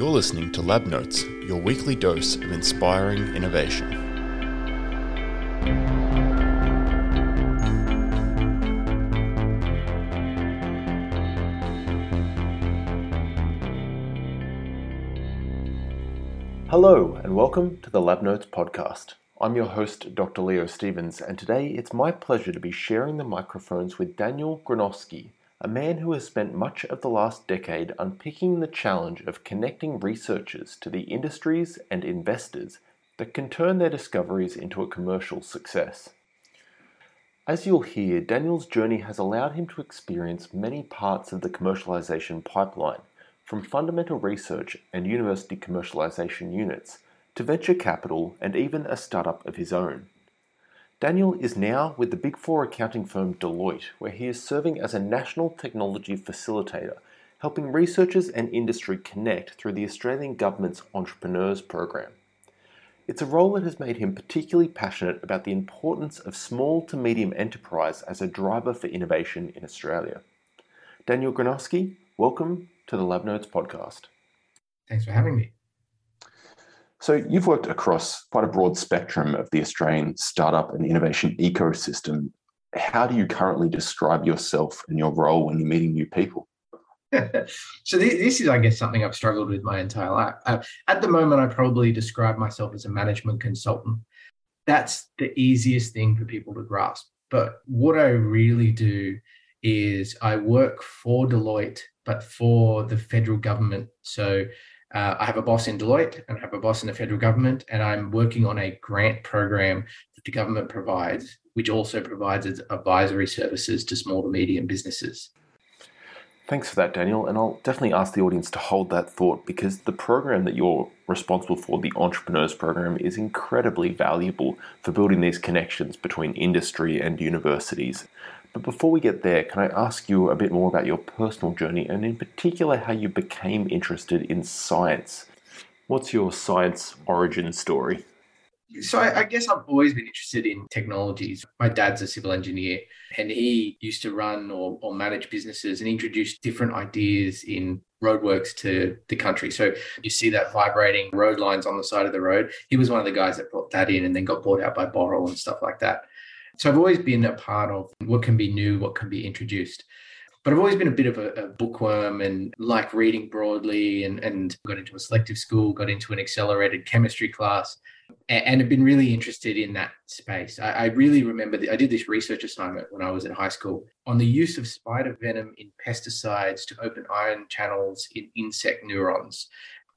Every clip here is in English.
You're listening to Lab Notes, your weekly dose of inspiring innovation. Hello, and welcome to the Lab Notes podcast. I'm your host, Dr. Leo Stevens, and today it's my pleasure to be sharing the microphones with Daniel Gronowski, a man who has spent much of the last decade unpicking the challenge of connecting researchers to the industries and investors that can turn their discoveries into a commercial success. As you'll hear, Daniel's journey has allowed him to experience many parts of the commercialization pipeline, from fundamental research and university commercialization units to venture capital and even a startup of his own. Daniel is now with the Big Four accounting firm Deloitte, where he is serving as a national technology facilitator, helping researchers and industry connect through the Australian Government's Entrepreneurs Program. It's a role that has made him particularly passionate about the importance of small to medium enterprise as a driver for innovation in Australia. Daniel Gronowski, welcome to the Lab Notes podcast. Thanks for having me. So, you've worked across quite a broad spectrum of the Australian startup and innovation ecosystem. How do you currently describe yourself and your role when you're meeting new people? so this is, I guess, something I've struggled with my entire life. Uh, at the moment, I probably describe myself as a management consultant. That's the easiest thing for people to grasp. But what I really do is I work for Deloitte, but for the federal government. So uh, I have a boss in Deloitte and I have a boss in the federal government, and I'm working on a grant program that the government provides, which also provides advisory services to small to medium businesses. Thanks for that, Daniel. And I'll definitely ask the audience to hold that thought because the program that you're responsible for, the Entrepreneurs Program, is incredibly valuable for building these connections between industry and universities. But before we get there, can I ask you a bit more about your personal journey and, in particular, how you became interested in science? What's your science origin story? So, I, I guess I've always been interested in technologies. My dad's a civil engineer and he used to run or, or manage businesses and introduce different ideas in roadworks to the country. So you see that vibrating road lines on the side of the road. He was one of the guys that brought that in and then got bought out by Boral and stuff like that. So I've always been a part of what can be new, what can be introduced. But I've always been a bit of a, a bookworm and like reading broadly and, and got into a selective school, got into an accelerated chemistry class and, have been really interested in that space. I, I really remember I did this research assignment when I was in high school on the use of spider venom in pesticides to open ion channels in insect neurons.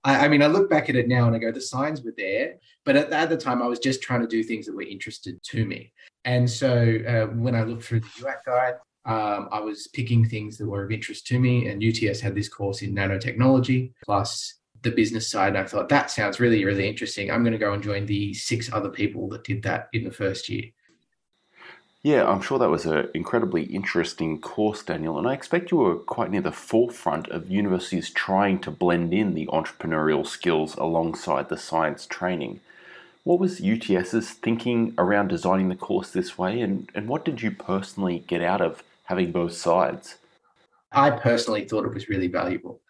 I, I, mean, I look back at it now and I go, the signs were there, but at, at the time I was just trying to do things that were interested to me. And so uh, when I looked through the UAC guide, um, I was picking things that were of interest to me. And UTS had this course in nanotechnology plus the business side. And I thought that sounds really, really interesting. I'm going to go and join the six other people that did that in the first year. Yeah, I'm sure that was an incredibly interesting course, Daniel, and I expect you were quite near the forefront of universities trying to blend in the entrepreneurial skills alongside the science training. What was UTS's thinking around designing the course this way, and, and what did you personally get out of having both sides? I personally thought it was really valuable.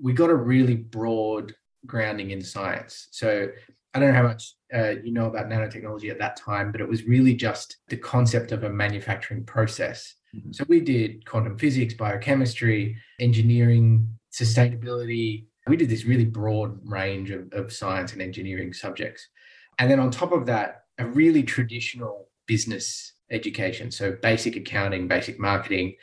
We got a really broad grounding in science. So I don't know how much uh, you know about nanotechnology at that time, but it was really just the concept of a manufacturing process. Mm-hmm. So we did quantum physics, biochemistry, engineering, sustainability. We did this really broad range of, of science and engineering subjects. And then on top of that, a really traditional business education. So basic accounting, basic marketing.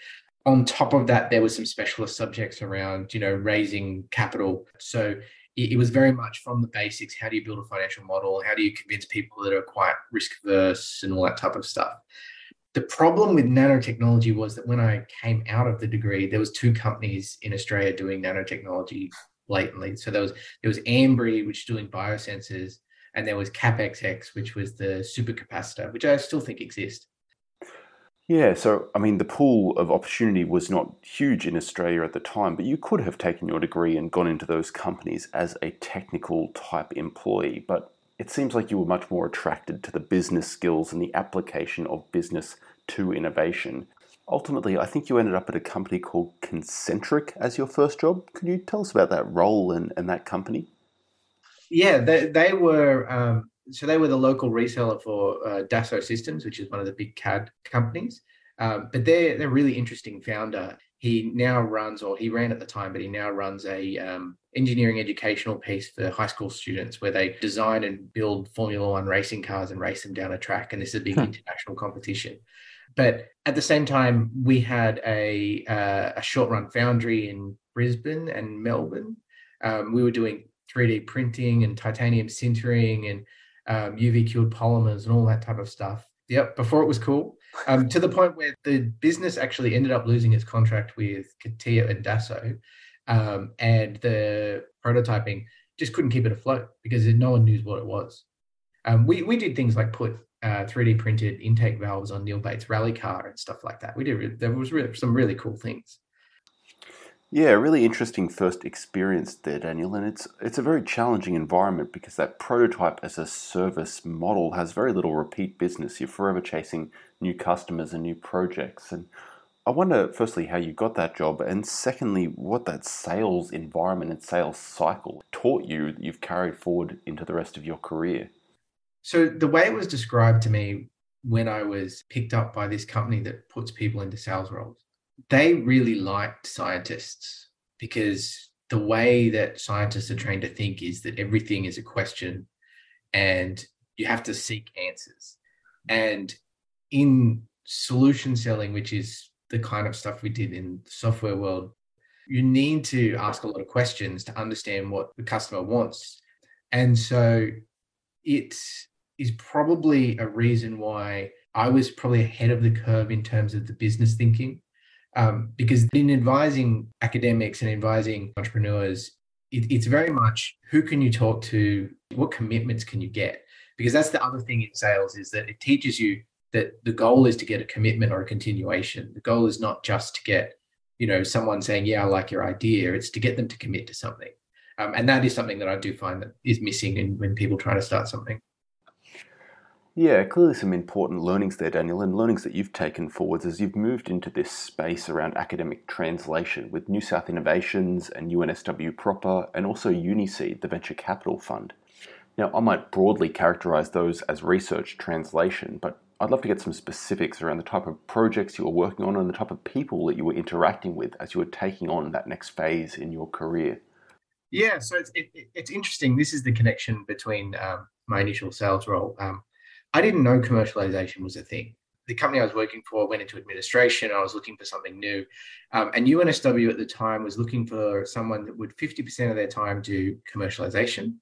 On top of that, there was some specialist subjects around, you know, raising capital. So it, was very much from the basics. How do you build a financial model? How do you convince people that are quite risk averse and all that type of stuff? The problem with nanotechnology was that when I came out of the degree, there was two companies in Australia doing nanotechnology blatantly. So there was there was AMBRI, which is doing biosensors, and there was CAP-XX, which was the supercapacitor, which I still think exists. Yeah, so I mean, the pool of opportunity was not huge in Australia at the time, but you could have taken your degree and gone into those companies as a technical type employee. But it seems like you were much more attracted to the business skills and the application of business to innovation. ultimately, I think you ended up at a company called Concentric as your first job. Could you tell us about that role and, and that company? Yeah, they, they were um, so they were the local reseller for uh, Dassault Systems, which is one of the big CAD companies. Um, but they're they're a really interesting founder. He now runs, or he ran at the time, but he now runs a um, engineering educational piece for high school students where they design and build Formula One racing cars and race them down a track. And this is a big hmm. international competition. But at the same time, we had a uh, a short run foundry in Brisbane and Melbourne. Um, we were doing 3D printing and titanium sintering and um, UV cured polymers and all that type of stuff. Yep, before it was cool. Um, to the point where the business actually ended up losing its contract with CATIA and Dassault, um, and the prototyping just couldn't keep it afloat because no one knew what it was. Um, we we did things like put uh, 3D printed intake valves on Neal Bates' rally car and stuff like that. We did there was really, some really cool things. Yeah, really interesting first experience there, Daniel, and it's it's a very challenging environment because that prototype as a service model has very little repeat business. You're forever chasing new customers and new projects, and I wonder firstly how you got that job, and secondly what that sales environment and sales cycle taught you that you've carried forward into the rest of your career. So the way it was described to me when I was picked up by this company that puts people into sales roles they really liked scientists because the way that scientists are trained to think is that everything is a question and you have to seek answers. And in solution selling, which is the kind of stuff we did in the software world, you need to ask a lot of questions to understand what the customer wants. And so it is probably a reason why I was probably ahead of the curve in terms of the business thinking um, because in advising academics and advising entrepreneurs, it, it's very much who can you talk to, what commitments can you get? Because that's the other thing in sales is that it teaches you that the goal is to get a commitment or a continuation. The goal is not just to get, you know, someone saying, "Yeah, I like your idea." It's to get them to commit to something, um, and that is something that I do find that is missing in, when people try to start something. Yeah, clearly some important learnings there, Daniel, and learnings that you've taken forwards as you've moved into this space around academic translation with New South Innovations and UNSW proper, and also Uniseed, the venture capital fund. Now, I might broadly characterize those as research translation, but I'd love to get some specifics around the type of projects you were working on and the type of people that you were interacting with as you were taking on that next phase in your career. Yeah, so it's, it, it's interesting. This is the connection between um, my initial sales role. Um, I didn't know commercialization was a thing. The company I was working for went into administration. I was looking for something new. Um, and UNSW at the time was looking for someone that would 50% of their time do commercialization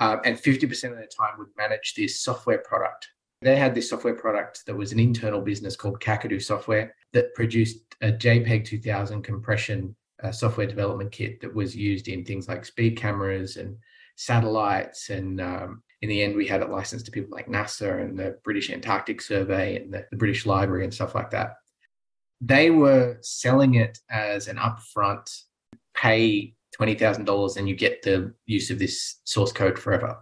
um, and 50% of their time would manage this software product. They had this software product that was an internal business called Kakadu Software that produced a JPEG 2000 compression uh, software development kit that was used in things like speed cameras and satellites and um, in the end, we had it licensed to people like NASA and the British Antarctic Survey and the, the British Library and stuff like that. They were selling it as an upfront pay $20,000 and you get the use of this source code forever.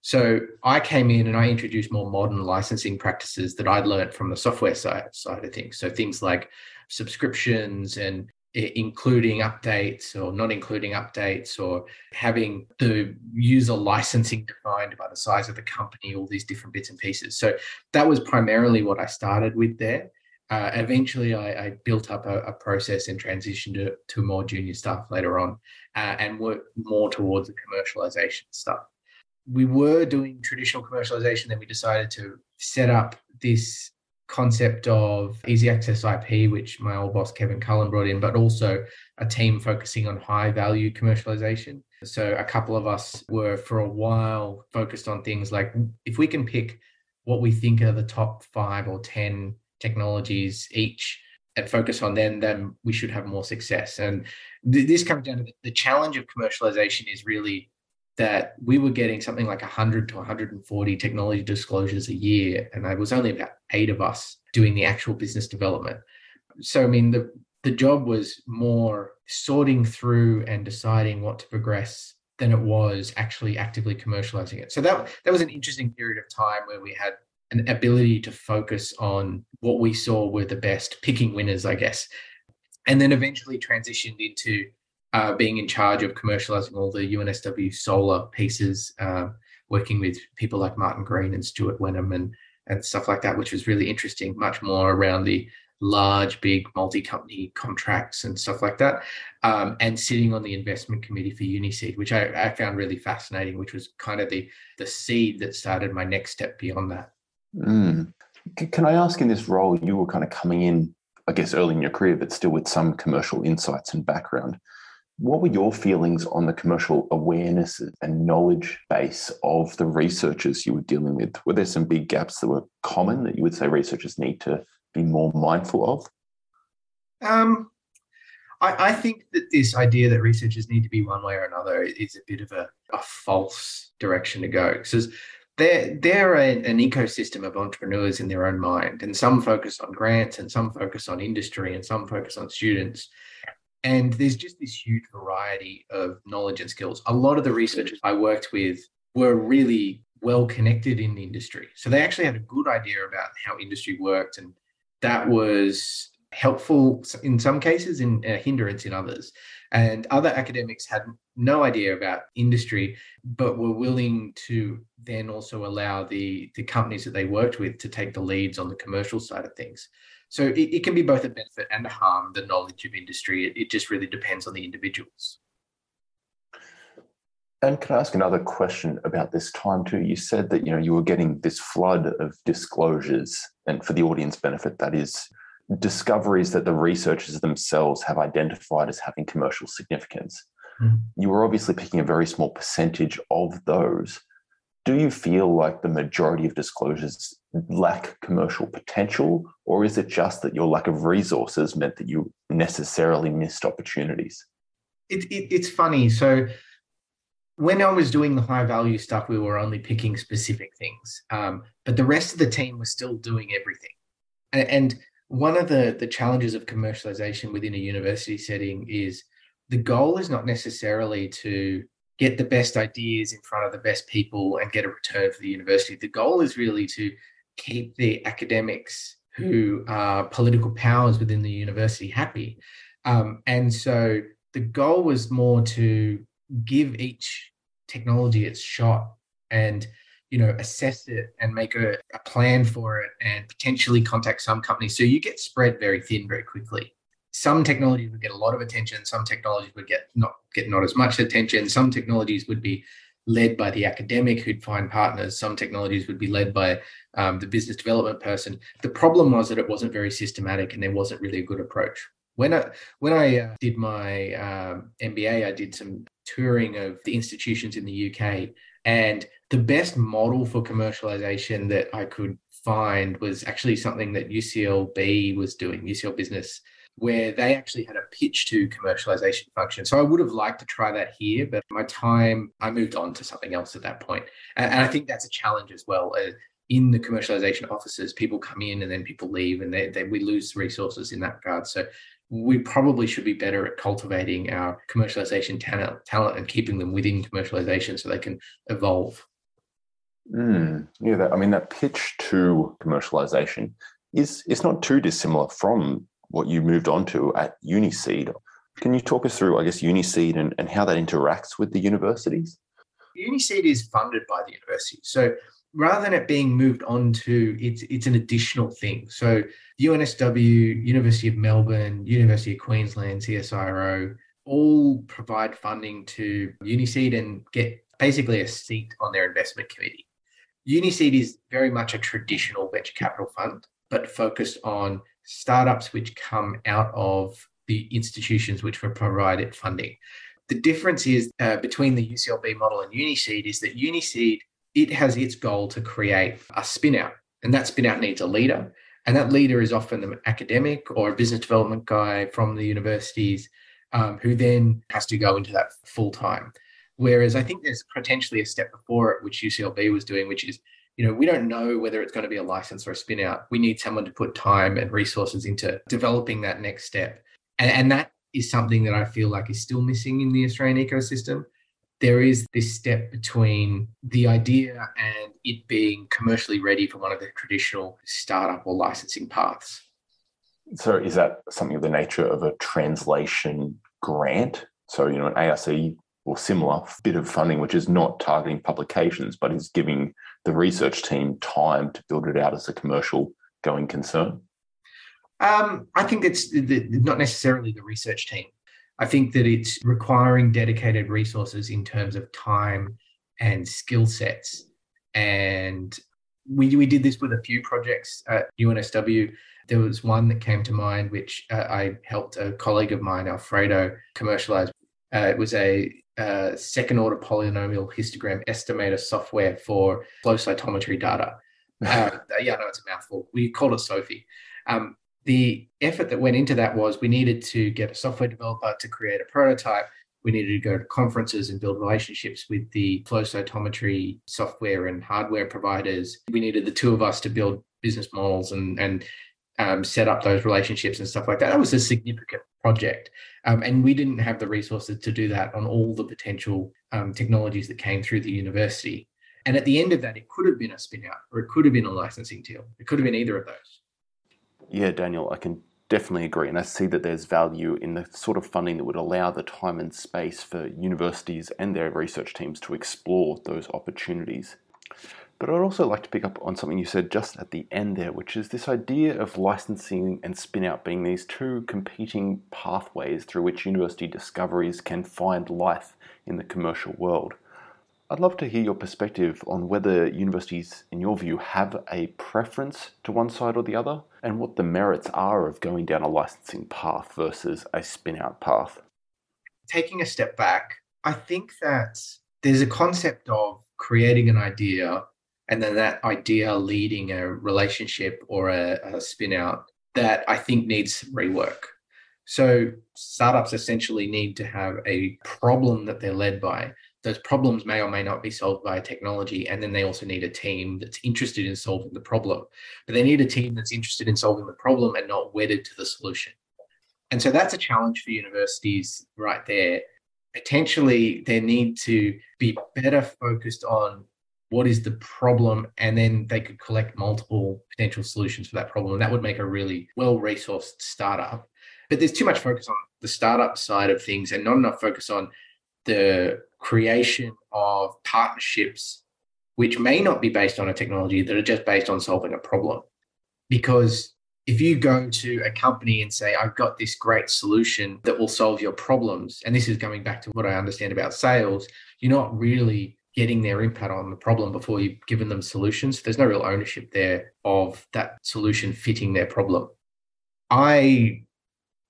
So I came in and I introduced more modern licensing practices that I'd learned from the software side, side of things. So things like subscriptions and including updates or not including updates or having the user licensing defined by the size of the company, all these different bits and pieces. So that was primarily what I started with there. Uh, eventually, I, I, built up a, a, process and transitioned to, to more junior stuff later on uh, and worked more towards the commercialization stuff. We were doing traditional commercialization, then we decided to set up this concept of easy access IP, which my old boss Kevin Cullen brought in, but also a team focusing on high value commercialization. So a couple of us were for a while focused on things like if we can pick what we think are the top five or 10 technologies each and focus on them, then we should have more success. And th- this comes down to the, the challenge of commercialization is really that we were getting something like 100 to 140 technology disclosures a year, and there was only about eight of us doing the actual business development. So, I mean, the the job was more sorting through and deciding what to progress than it was actually actively commercializing it. So that that was an interesting period of time where we had an ability to focus on what we saw were the best, picking winners, I guess. And then eventually transitioned into uh, being in charge of commercializing all the UNSW solar pieces, uh, working with people like Martin Green and Stuart Wenham and, and stuff like that, which was really interesting, much more around the large, big multi-company contracts and stuff like that, um, and sitting on the investment committee for Uniseed, which I, I, found really fascinating, which was kind of the the seed that started my next step beyond that. Mm. Can I ask, in this role, you were kind of coming in, I guess, early in your career, but still with some commercial insights and background. What were your feelings on the commercial awareness and knowledge base of the researchers you were dealing with? Were there some big gaps that were common that you would say researchers need to be more mindful of? Um, I, I, think that this idea that researchers need to be one way or another is a bit of a, a false direction to go. Because they're, they're a, an ecosystem of entrepreneurs in their own mind, and some focus on grants, and some focus on industry, and some focus on students. And there's just this huge variety of knowledge and skills. A lot of the researchers I worked with were really well connected in the industry. So they actually had a good idea about how industry worked and that was helpful in some cases and a hindrance in others. And other academics had no idea about industry, but were willing to then also allow the, the companies that they worked with to take the leads on the commercial side of things. So it, it can be both a benefit and a harm, the knowledge of industry. It, it just really depends on the individuals. And can I ask another question about this time too? You said that you know you were getting this flood of disclosures, and for the audience benefit, that is discoveries that the researchers themselves have identified as having commercial significance. Mm-hmm. You were obviously picking a very small percentage of those. Do you feel like the majority of disclosures lack commercial potential, or is it just that your lack of resources meant that you necessarily missed opportunities? It, it, it's funny. So when I was doing the high value stuff, we were only picking specific things, um, but the rest of the team was still doing everything. And, and one of the the challenges of commercialization within a university setting is the goal is not necessarily to get the best ideas in front of the best people and get a return for the university. The goal is really to keep the academics who are political powers within the university happy. Um, and so the goal was more to give each technology its shot and you know assess it and make a, a, plan for it and potentially contact some companies so you get spread very thin very quickly some technologies would get a lot of attention some technologies would get not get not as much attention some technologies would be led by the academic who'd find partners some technologies would be led by um, the business development person. The problem was that it wasn't very systematic and there wasn't really a good approach. When I when I uh, did my um, MBA, I did some touring of the institutions in the UK, and the best model for commercialization that I could find was actually something that UCLB was doing, UCL Business, where they actually had a pitch to commercialization function. So I would have liked to try that here, but my time, I moved on to something else at that point. And, and I think that's a challenge as well. Uh, in the commercialization offices, people come in and then people leave, and they, they, we lose resources in that regard. So we probably should be better at cultivating our commercialization talent, talent and keeping them within commercialization so they can evolve. Mm, yeah, that, I mean that pitch to commercialization is is not too dissimilar from what you moved on to at Uniseed. Can you talk us through, I guess, Uniseed and, and how that interacts with the universities? Uniseed is funded by the university. So rather than it being moved on to it's it's an additional thing. So UNSW, University of Melbourne, University of Queensland, CSIRO all provide funding to Uniseed and get basically a seat on their investment committee. Uniseed is very much a traditional venture capital fund, but focused on startups which come out of the institutions which were provided funding. The difference is uh, between the UCLB model and Uniseed is that Uniseed it has its goal to create a spin out, and that spin out needs a leader. And that leader is often an academic or a business development guy from the universities um, who then has to go into that full time. Whereas I think there's potentially a step before it, which UCLB was doing, which is, you know, we don't know whether it's going to be a license or a spin out. We need someone to put time and resources into developing that next step. And, and that is something that I feel like is still missing in the Australian ecosystem there is this step between the idea and it being commercially ready for one of the traditional startup or licensing paths. So, is that something of the nature of a translation grant? So, you know, an ARC or similar bit of funding, which is not targeting publications, but is giving the research team time to build it out as a commercial going concern? Um, I think it's not necessarily the research team. I think that it's requiring dedicated resources in terms of time and skill sets. And we, we did this with a few projects at UNSW. There was one that came to mind, which uh, I helped a colleague of mine, Alfredo, commercialize. Uh, it was a uh, second order polynomial histogram estimator software for flow cytometry data. Uh, yeah, no, it's a mouthful. We called it Sophie. Um, the effort that went into that was we needed to get a software developer to create a prototype. We needed to go to conferences and build relationships with the flow cytometry software and hardware providers. We needed the two of us to build business models and, and um, set up those relationships and stuff like that. That was a significant project. Um, and we didn't have the resources to do that on all the potential um, technologies that came through the university. And at the end of that, it could have been a spin out or it could have been a licensing deal. It could have been either of those. Yeah, Daniel, I can definitely agree. And I see that there's value in the sort of funding that would allow the time and space for universities and their research teams to explore those opportunities. But I'd also like to pick up on something you said just at the end there, which is this idea of licensing and spin out being these two competing pathways through which university discoveries can find life in the commercial world. I'd love to hear your perspective on whether universities, in your view, have a preference to one side or the other, and what the merits are of going down a licensing path versus a spin out path. Taking a step back, I think that there's a concept of creating an idea and then that idea leading a relationship or a, a spin out that I think needs rework. So startups essentially need to have a problem that they're led by those problems may or may not be solved by technology. And then they also need a team that's interested in solving the problem. But they need a team that's interested in solving the problem and not wedded to the solution. And so that's a challenge for universities right there. Potentially, they need to be better focused on what is the problem, and then they could collect multiple potential solutions for that problem. And that would make a really well resourced startup. But there's too much focus on the startup side of things and not enough focus on the creation of partnerships which may not be based on a technology that are just based on solving a problem. Because if you go to a company and say, I've got this great solution that will solve your problems, and this is going back to what I understand about sales, you're not really getting their input on the problem before you've given them solutions. There's no real ownership there of that solution fitting their problem. I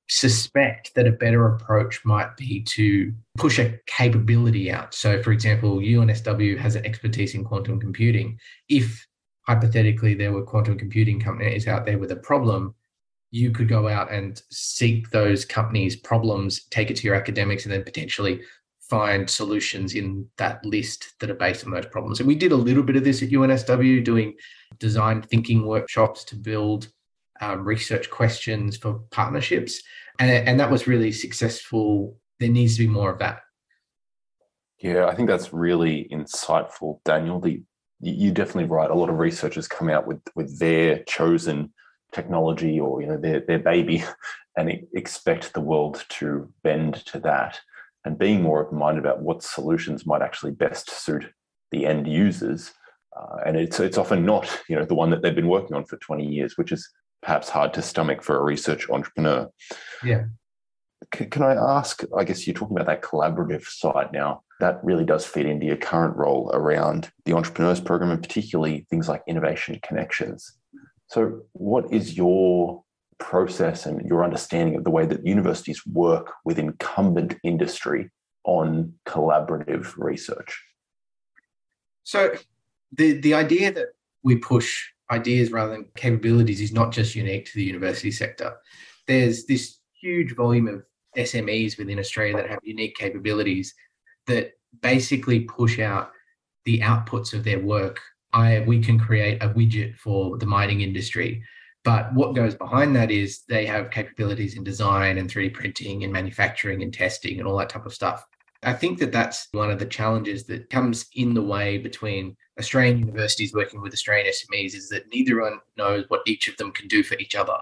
suspect that a better approach might be to push a capability out. So, for example, UNSW has an expertise in quantum computing. If hypothetically there were quantum computing companies out there with a problem, you could go out and seek those companies' problems, take it to your academics, and then potentially find solutions in that list that are based on those problems. And we did a little bit of this at UNSW, doing design thinking workshops to build um, research questions for partnerships. And, and that was really successful. There needs to be more of that. Yeah, I think that's really insightful, Daniel. The, you're definitely right. A lot of researchers come out with, with their chosen technology or you know their, their baby and expect the world to bend to that and being more open-minded about what solutions might actually best suit the end users uh, and it's it's often not you know the one that they've been working on for 20 years which is perhaps hard to stomach for a research entrepreneur. Yeah. Can, can I ask? I guess you're talking about that collaborative side now. That really does feed into your current role around the entrepreneurs program, and particularly things like innovation connections. So, what is your process and your understanding of the way that universities work with incumbent industry on collaborative research? So, the the idea that we push ideas rather than capabilities is not just unique to the university sector. There's this huge volume of SMEs within Australia that have unique capabilities that basically push out the outputs of their work. I we can create a widget for the mining industry. But what goes behind that is they have capabilities in design and 3D printing and manufacturing and testing and all that type of stuff. I think that that's one of the challenges that comes in the way between Australian universities working with Australian SMEs is that neither one knows what each of them can do for each other.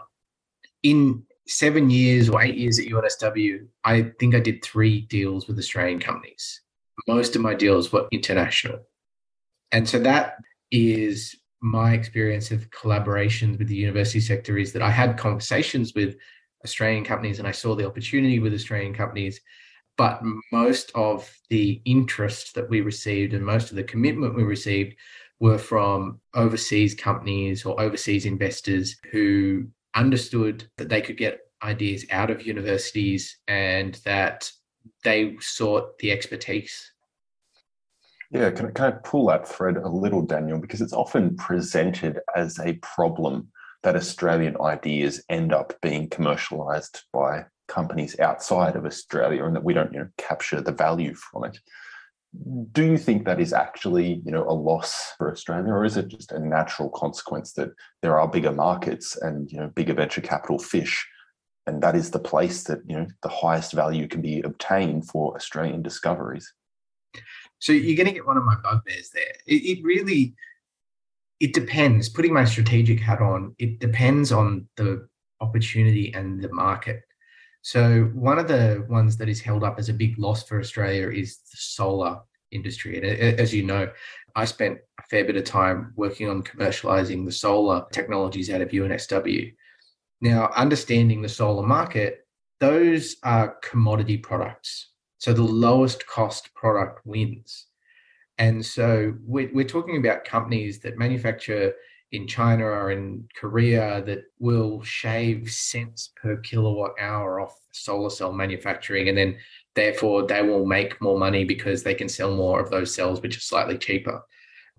In seven years or eight years at UNSW, I think I did three deals with Australian companies. Most of my deals were international. And so that is my experience of collaborations with the university sector is that I had conversations with Australian companies and I saw the opportunity with Australian companies. But most of the interest that we received and most of the commitment we received were from overseas companies or overseas investors who understood that they could get ideas out of universities and that they sought the expertise. Yeah, can, can I pull that thread a little, Daniel? Because it's often presented as a problem that Australian ideas end up being commercialized by companies outside of Australia and that we don't you know, capture the value from it. Do you think that is actually you know a loss for Australia, or is it just a natural consequence that there are bigger markets and you know bigger venture capital fish, and that is the place that you know the highest value can be obtained for Australian discoveries? So you're going to get one of my bugbears there. It, it really it depends. Putting my strategic hat on, it depends on the opportunity and the market. So one of the ones that is held up as a big loss for Australia is the solar industry. And uh, as you know, I spent a fair bit of time working on commercializing the solar technologies out of UNSW. Now, understanding the solar market, those are commodity products. So the lowest cost product wins. And so we're, we're talking about companies that manufacture in China or in Korea that will shave cents per kilowatt hour off solar cell manufacturing. And then therefore they will make more money because they can sell more of those cells, which are slightly cheaper.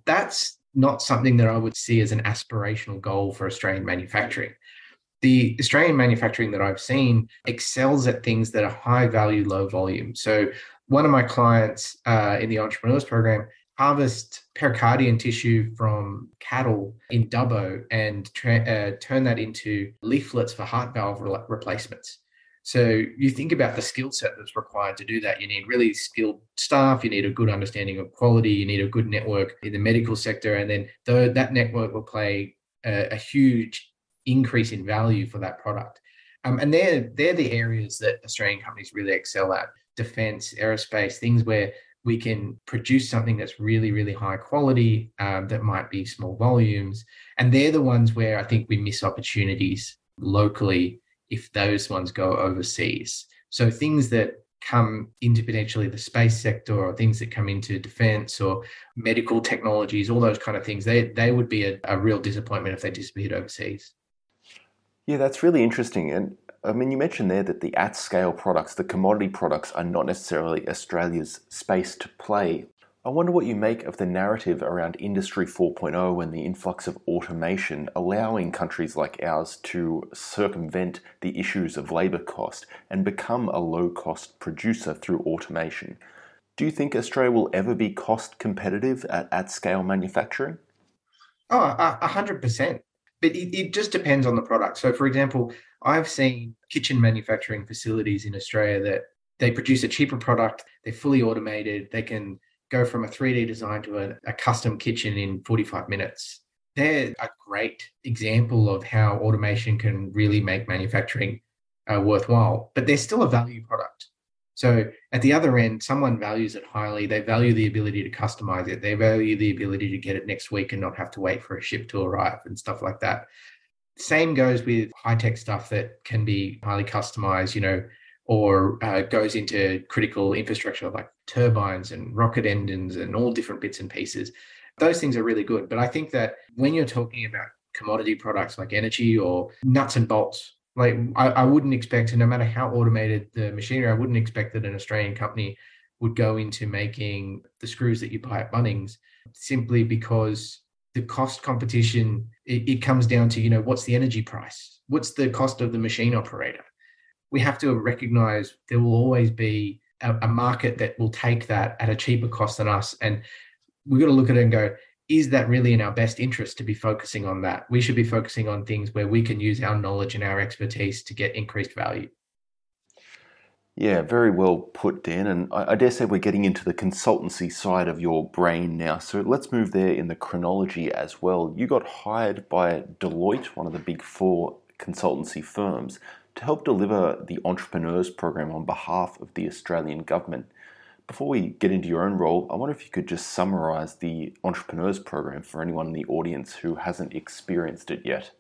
That's not something that I would see as an aspirational goal for Australian manufacturing. The Australian manufacturing that I've seen excels at things that are high value, low volume. So one of my clients uh, in the entrepreneurs program harvest pericardium tissue from cattle in Dubbo and tra- uh, turn that into leaflets for heart valve re- replacements. So you think about the skill set that's required to do that. You need really skilled staff. You need a good understanding of quality. You need a good network in the medical sector, and then the, that network will play a, a, huge increase in value for that product. Um, and they're they're the areas that Australian companies really excel at: defence, aerospace, things where we can produce something that's really, really high quality um, that might be small volumes. And they're the ones where I think we miss opportunities locally if those ones go overseas. So things that come into potentially the space sector or things that come into defense or medical technologies, all those kind of things, they, they would be a, a real disappointment if they disappeared overseas. Yeah, that's really interesting. And I mean, you mentioned there that the at scale products, the commodity products, are not necessarily Australia's space to play. I wonder what you make of the narrative around Industry 4.0 and the influx of automation, allowing countries like ours to circumvent the issues of labour cost and become a low cost producer through automation. Do you think Australia will ever be cost competitive at at scale manufacturing? Oh, a hundred percent. But it, it just depends on the product. So, for example, I've seen kitchen manufacturing facilities in Australia that they produce a cheaper product, they're fully automated, they can go from a 3D design to a, a custom kitchen in 45 minutes. They're a great example of how automation can really make manufacturing uh, worthwhile, but they're still a value product. So at the other end, someone values it highly. They value the ability to customize it. They value the ability to get it next week and not have to wait for a ship to arrive and stuff like that. Same goes with high tech stuff that can be highly customized, you know, or uh, goes into critical infrastructure like turbines and rocket engines and all different bits and pieces. Those things are really good. But I think that when you're talking about commodity products like energy or nuts and bolts, like I, I wouldn't expect, no matter how automated the machinery, I wouldn't expect that an Australian company would go into making the screws that you buy at Bunnings simply because the cost competition it, it, comes down to you know what's the energy price? What's the cost of the machine operator? We have to recognize there will always be a, a market that will take that at a cheaper cost than us and we've got to look at it and go is that really in our best interest to be focusing on that we should be focusing on things where we can use our knowledge and our expertise to get increased value Yeah, very well put, Dan. And I, I, dare say we're getting into the consultancy side of your brain now. So let's move there in the chronology as well. You got hired by Deloitte, one of the big four consultancy firms, to help deliver the Entrepreneurs Program on behalf of the Australian government. Before we get into your own role, I wonder if you could just summarize the Entrepreneurs Program for anyone in the audience who hasn't experienced it yet.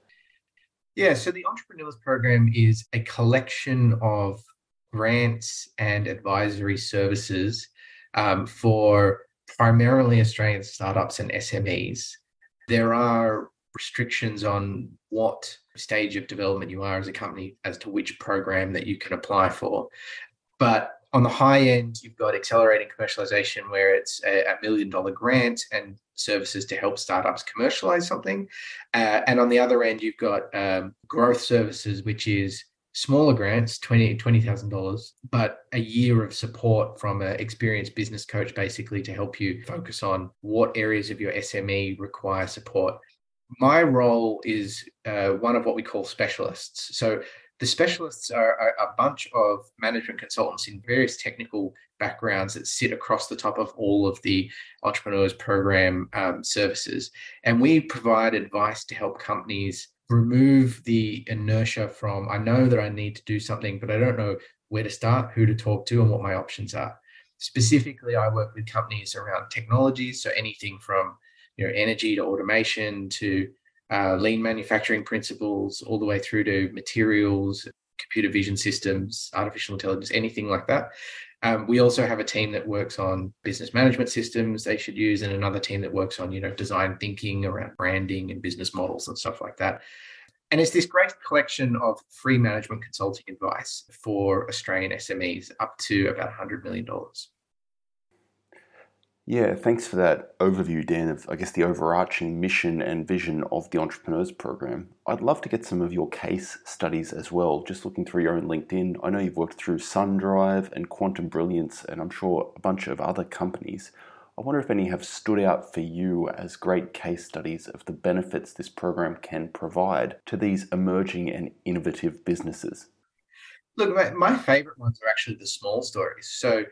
Yeah, so the Entrepreneurs Program is a collection of grants and advisory services um, for primarily Australian startups and SMEs. There are restrictions on what stage of development you are as a company as to which program that you can apply for. But on the high end, you've got accelerating commercialization, where it's a, a million dollar grant and services to help startups commercialize something. Uh, and on the other end, you've got um, growth services, which is smaller grants, $20,000, $20, but a year of support from an experienced business coach basically to help you focus on what areas of your SME require support. My role is uh, one of what we call specialists. So the specialists are, a bunch of management consultants in various technical backgrounds that sit across the top of all of the entrepreneurs program um, services. And we provide advice to help companies remove the inertia from I know that I need to do something, but I don't know where to start, who to talk to, and what my options are. Specifically, I work with companies around technologies, so anything from you know energy to automation to uh, lean manufacturing principles, all the way through to materials, computer vision systems, artificial intelligence, anything like that. Um, we also have a team that works on business management systems they should use, and another team that works on you know design thinking around branding and business models and stuff like that. And it's this great collection of free management consulting advice for Australian SMEs up to about $100 million. Yeah, thanks for that overview, Dan, of I guess the overarching mission and vision of the Entrepreneurs Program. I'd love to get some of your case studies as well. Just looking through your own LinkedIn, I know you've worked through SunDrive and Quantum Brilliance, and I'm sure a bunch of other companies. I wonder if any have stood out for you as great case studies of the benefits this program can provide to these emerging and innovative businesses. Look, my, my favorite ones are actually the small stories. So,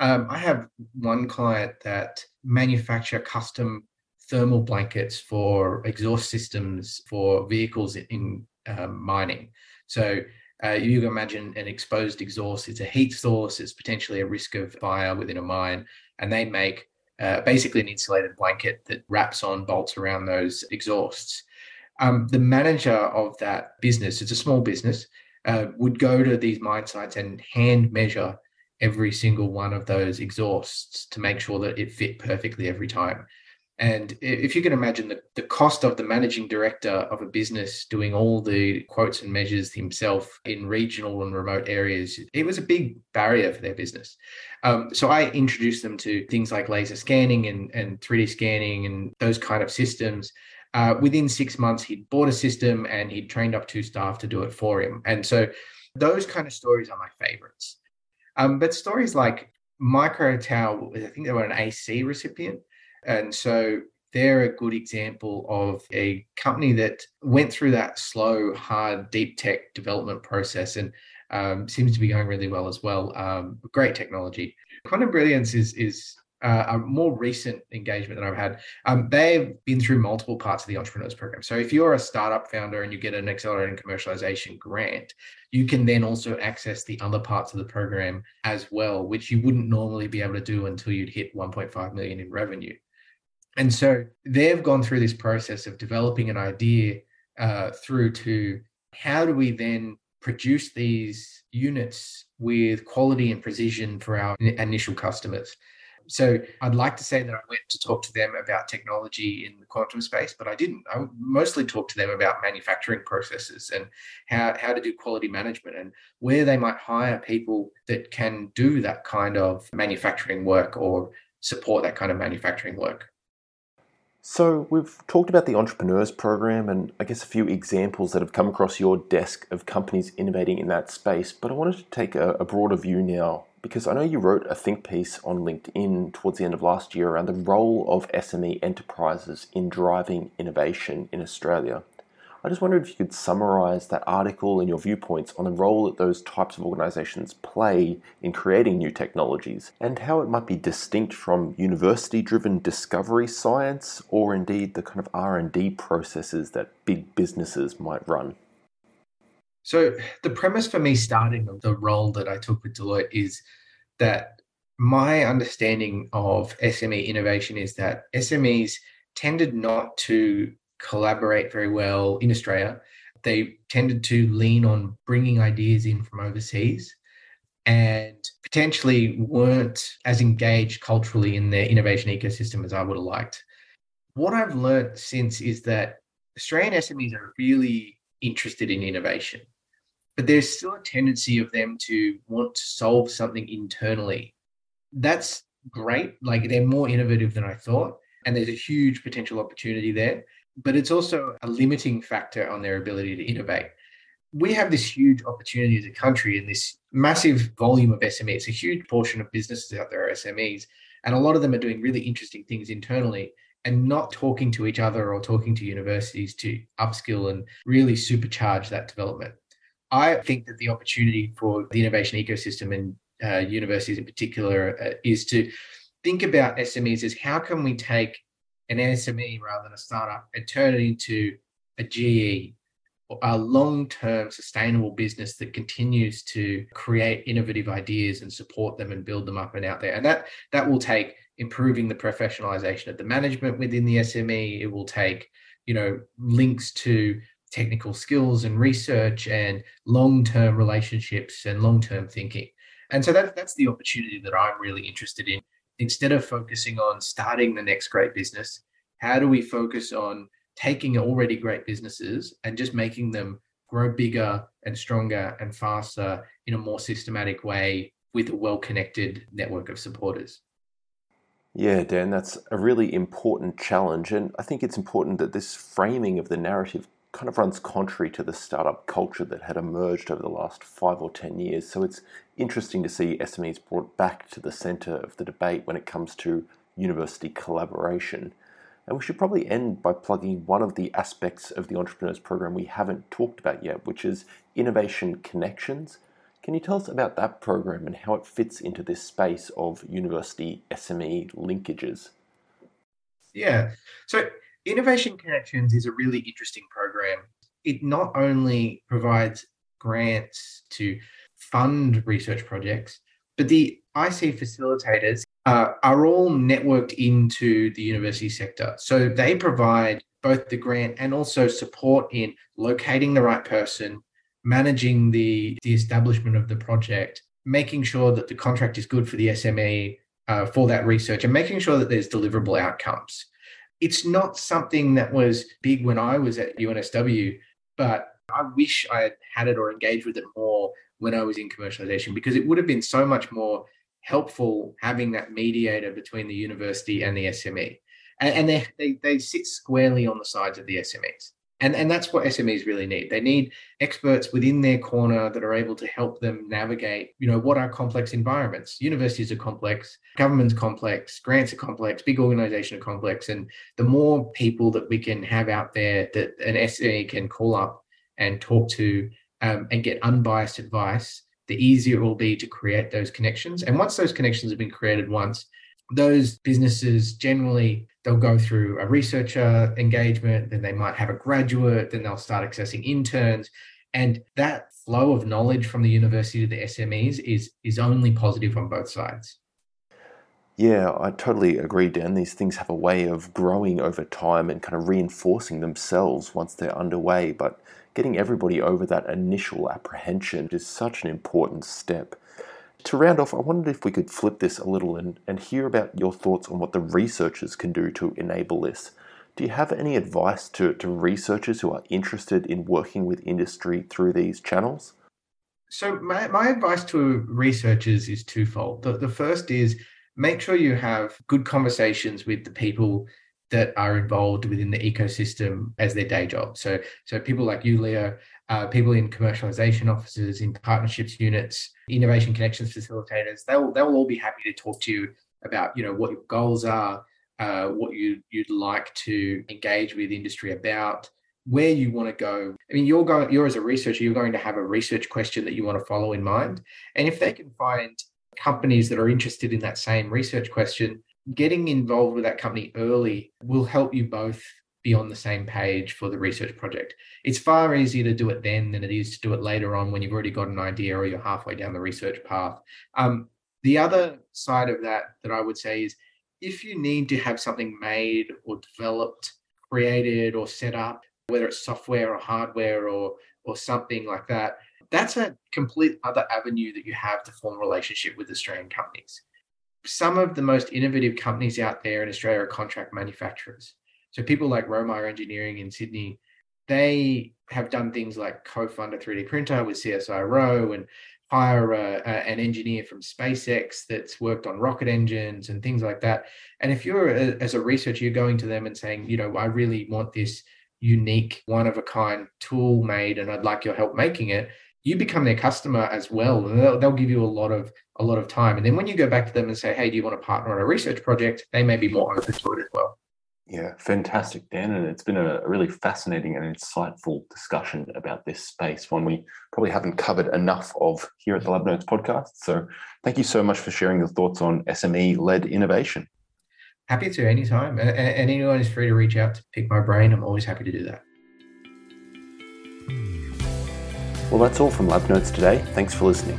um, I have one client that manufacture custom thermal blankets for exhaust systems for vehicles in um, mining. So uh, you can imagine an exposed exhaust. It's a heat source. It's potentially a risk of fire within a mine, and they make uh, basically an insulated blanket that wraps on bolts around those exhausts. Um, the manager of that business, it's a small business, uh, would go to these mine sites and hand measure every single one of those exhausts to make sure that it fit perfectly every time. And if you can imagine the, the cost of the managing director of a business doing all the quotes and measures himself in regional and remote areas, it was a big barrier for their business. Um, so I introduced them to things like laser scanning and, and 3D scanning and those kind of systems. Uh, within six months, he'd bought a system and he'd trained up two staff to do it for him. And so those kind of stories are my favorites. Um, but stories like Microtau, I think they were an AC recipient. And so they're a good example of a company that went through that slow, hard, deep tech development process and um, seems to be going really well as well. Um, great technology. Quantum Brilliance is is uh, a more recent engagement that I've had. Um, they've been through multiple parts of the entrepreneurs program. So if you're a startup founder and you get an accelerating commercialization grant, you can then also access the other parts of the program as well, which you wouldn't normally be able to do until you'd hit 1.5 million in revenue. And so they've gone through this process of developing an idea uh, through to how do we then produce these units with quality and precision for our initial customers. So I'd like to say that I went to talk to them about technology in the quantum space, but I didn't. I mostly talked to them about manufacturing processes and how, how to do quality management and where they might hire people that can do that kind of manufacturing work or support that kind of manufacturing work. So, we've talked about the Entrepreneurs Program and I guess a few examples that have come across your desk of companies innovating in that space, but I wanted to take a, a broader view now because I know you wrote a think piece on LinkedIn towards the end of last year around the role of SME enterprises in driving innovation in Australia. I just wondered if you could summarize that article and your viewpoints on the role that those types of organizations play in creating new technologies and how it might be distinct from university-driven discovery science or indeed the kind of R&D processes that big businesses might run. So the premise for me starting the role that I took with Deloitte is that my understanding of SME innovation is that SMEs tended not to collaborate very well in Australia. They tended to lean on bringing ideas in from overseas and potentially weren't as engaged culturally in their innovation ecosystem as I would have liked. What I've learned since is that Australian SMEs are really interested in innovation, but there's still a tendency of them to want to solve something internally. That's great. Like they're more innovative than I thought, and there's a huge potential opportunity there but it's also a limiting factor on their ability to innovate. We have this huge opportunity as a country and this massive volume of SMEs. A huge portion of businesses out there are SMEs, and a lot of them are doing really interesting things internally and not talking to each other or talking to universities to upskill and really supercharge that development. I think that the opportunity for the innovation ecosystem and uh, universities in particular uh, is to think about SMEs as how can we take an SME rather than a startup and turn it into a GE, a long term sustainable business that continues to create innovative ideas and support them and build them up and out there. And that, that will take improving the professionalization of the management within the SME. It will take, you know, links to technical skills and research and long-term relationships and long-term thinking. And so that, that's the opportunity that I'm really interested in instead of focusing on starting the next great business, how do we focus on taking already great businesses and just making them grow bigger and stronger and faster in a more systematic way with a well connected network of supporters? Yeah, Dan, that's a really important challenge. And I think it's important that this framing of the narrative kind of runs contrary to the startup culture that had emerged over the last five or 10 years. So it's interesting to see SMEs brought back to the center of the debate when it comes to university collaboration. And we should probably end by plugging one of the aspects of the Entrepreneurs Program we haven't talked about yet, which is Innovation Connections. Can you tell us about that program and how it fits into this space of university SME linkages? Yeah. So Innovation Connections is a really interesting program. It not only provides grants to fund research projects, but the IC facilitators uh, are all networked into the university sector. So they provide both the grant and also support in locating the right person, managing the, the establishment of the project, making sure that the contract is good for the SME uh, for that research, and making sure that there's deliverable outcomes it's not something that was big when I was at UNSW, but I wish I had had it or engaged with it more when I was in commercialization because it would have been so much more helpful having that mediator between the university and the SME. And, and they, they, they sit squarely on the sides of the SMEs. And, and that's what SMEs really need. They need experts within their corner that are able to help them navigate, you know, what are complex environments. Universities are complex, government's complex, grants are complex, big organizations are complex. And the more people that we can have out there that an SME can call up and talk to um, and get unbiased advice, the easier it will be to create those connections. And once those connections have been created once, those businesses generally they'll go through a researcher engagement then they might have a graduate then they'll start accessing interns and that flow of knowledge from the university to the smes is is only positive on both sides yeah, I totally agree, Dan. These things have a way of growing over time and kind of reinforcing themselves once they're underway. But getting everybody over that initial apprehension is such an important step. To round off, I wondered if we could flip this a little and, and hear about your thoughts on what the researchers can do to enable this. Do you have any advice to, to researchers who are interested in working with industry through these channels? So, my, my advice to researchers is twofold. The, the first is make sure you have good conversations with the people that are involved within the ecosystem as their day job. So, so people like you, Leo, uh, people in commercialization offices, in partnerships units, innovation connections facilitators, they will they will all be happy to talk to you about you know what your goals are, uh, what you you'd like to engage with industry about, where you want to go. I mean, you're going, you're as a researcher, you're going to have a research question that you want to follow in mind. And if they can find companies that are interested in that same research question, getting involved with that company early will help you both be on the same page for the research project. It's far easier to do it then than it is to do it later on when you've already got an idea or you're halfway down the research path. Um, the other side of that that I would say is if you need to have something made or developed, created or set up, whether it's software or hardware or or something like that, that's a complete other avenue that you have to form a relationship with Australian companies. Some of the most innovative companies out there in Australia are contract manufacturers. So people like Romar Engineering in Sydney, they have done things like co-fund a 3D printer with CSIRO and hire a, a, an engineer from SpaceX that's worked on rocket engines and things like that. And if you're a, as a researcher, you're going to them and saying, you know, I really want this unique, one of a kind tool made, and I'd like your help making it. You become their customer as well, and they'll, they'll give you a lot of a lot of time. And then when you go back to them and say, "Hey, do you want to partner on a research project?" They may be more open to it as well. Yeah, fantastic, Dan. And it's been a really fascinating and insightful discussion about this space, one we probably haven't covered enough of here at the Lab Notes podcast. So thank you so much for sharing your thoughts on SME led innovation. Happy to anytime. And, and anyone is free to reach out to pick my brain. I'm always happy to do that. Well, that's all from Lab Notes today. Thanks for listening.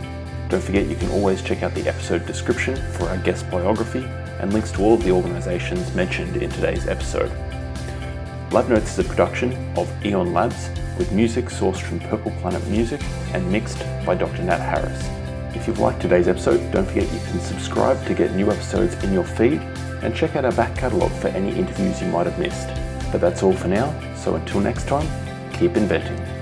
Don't forget you can always check out the episode description for our guest biography and links to all of the organisations mentioned in today's episode. Lab Notes is a production of Eon Labs with music sourced from Purple Planet Music and mixed by Dr. Nat Harris. If you've liked today's episode, don't forget you can subscribe to get new episodes in your feed and check out our back catalogue for any interviews you might have missed. But that's all for now, so until next time, keep inventing.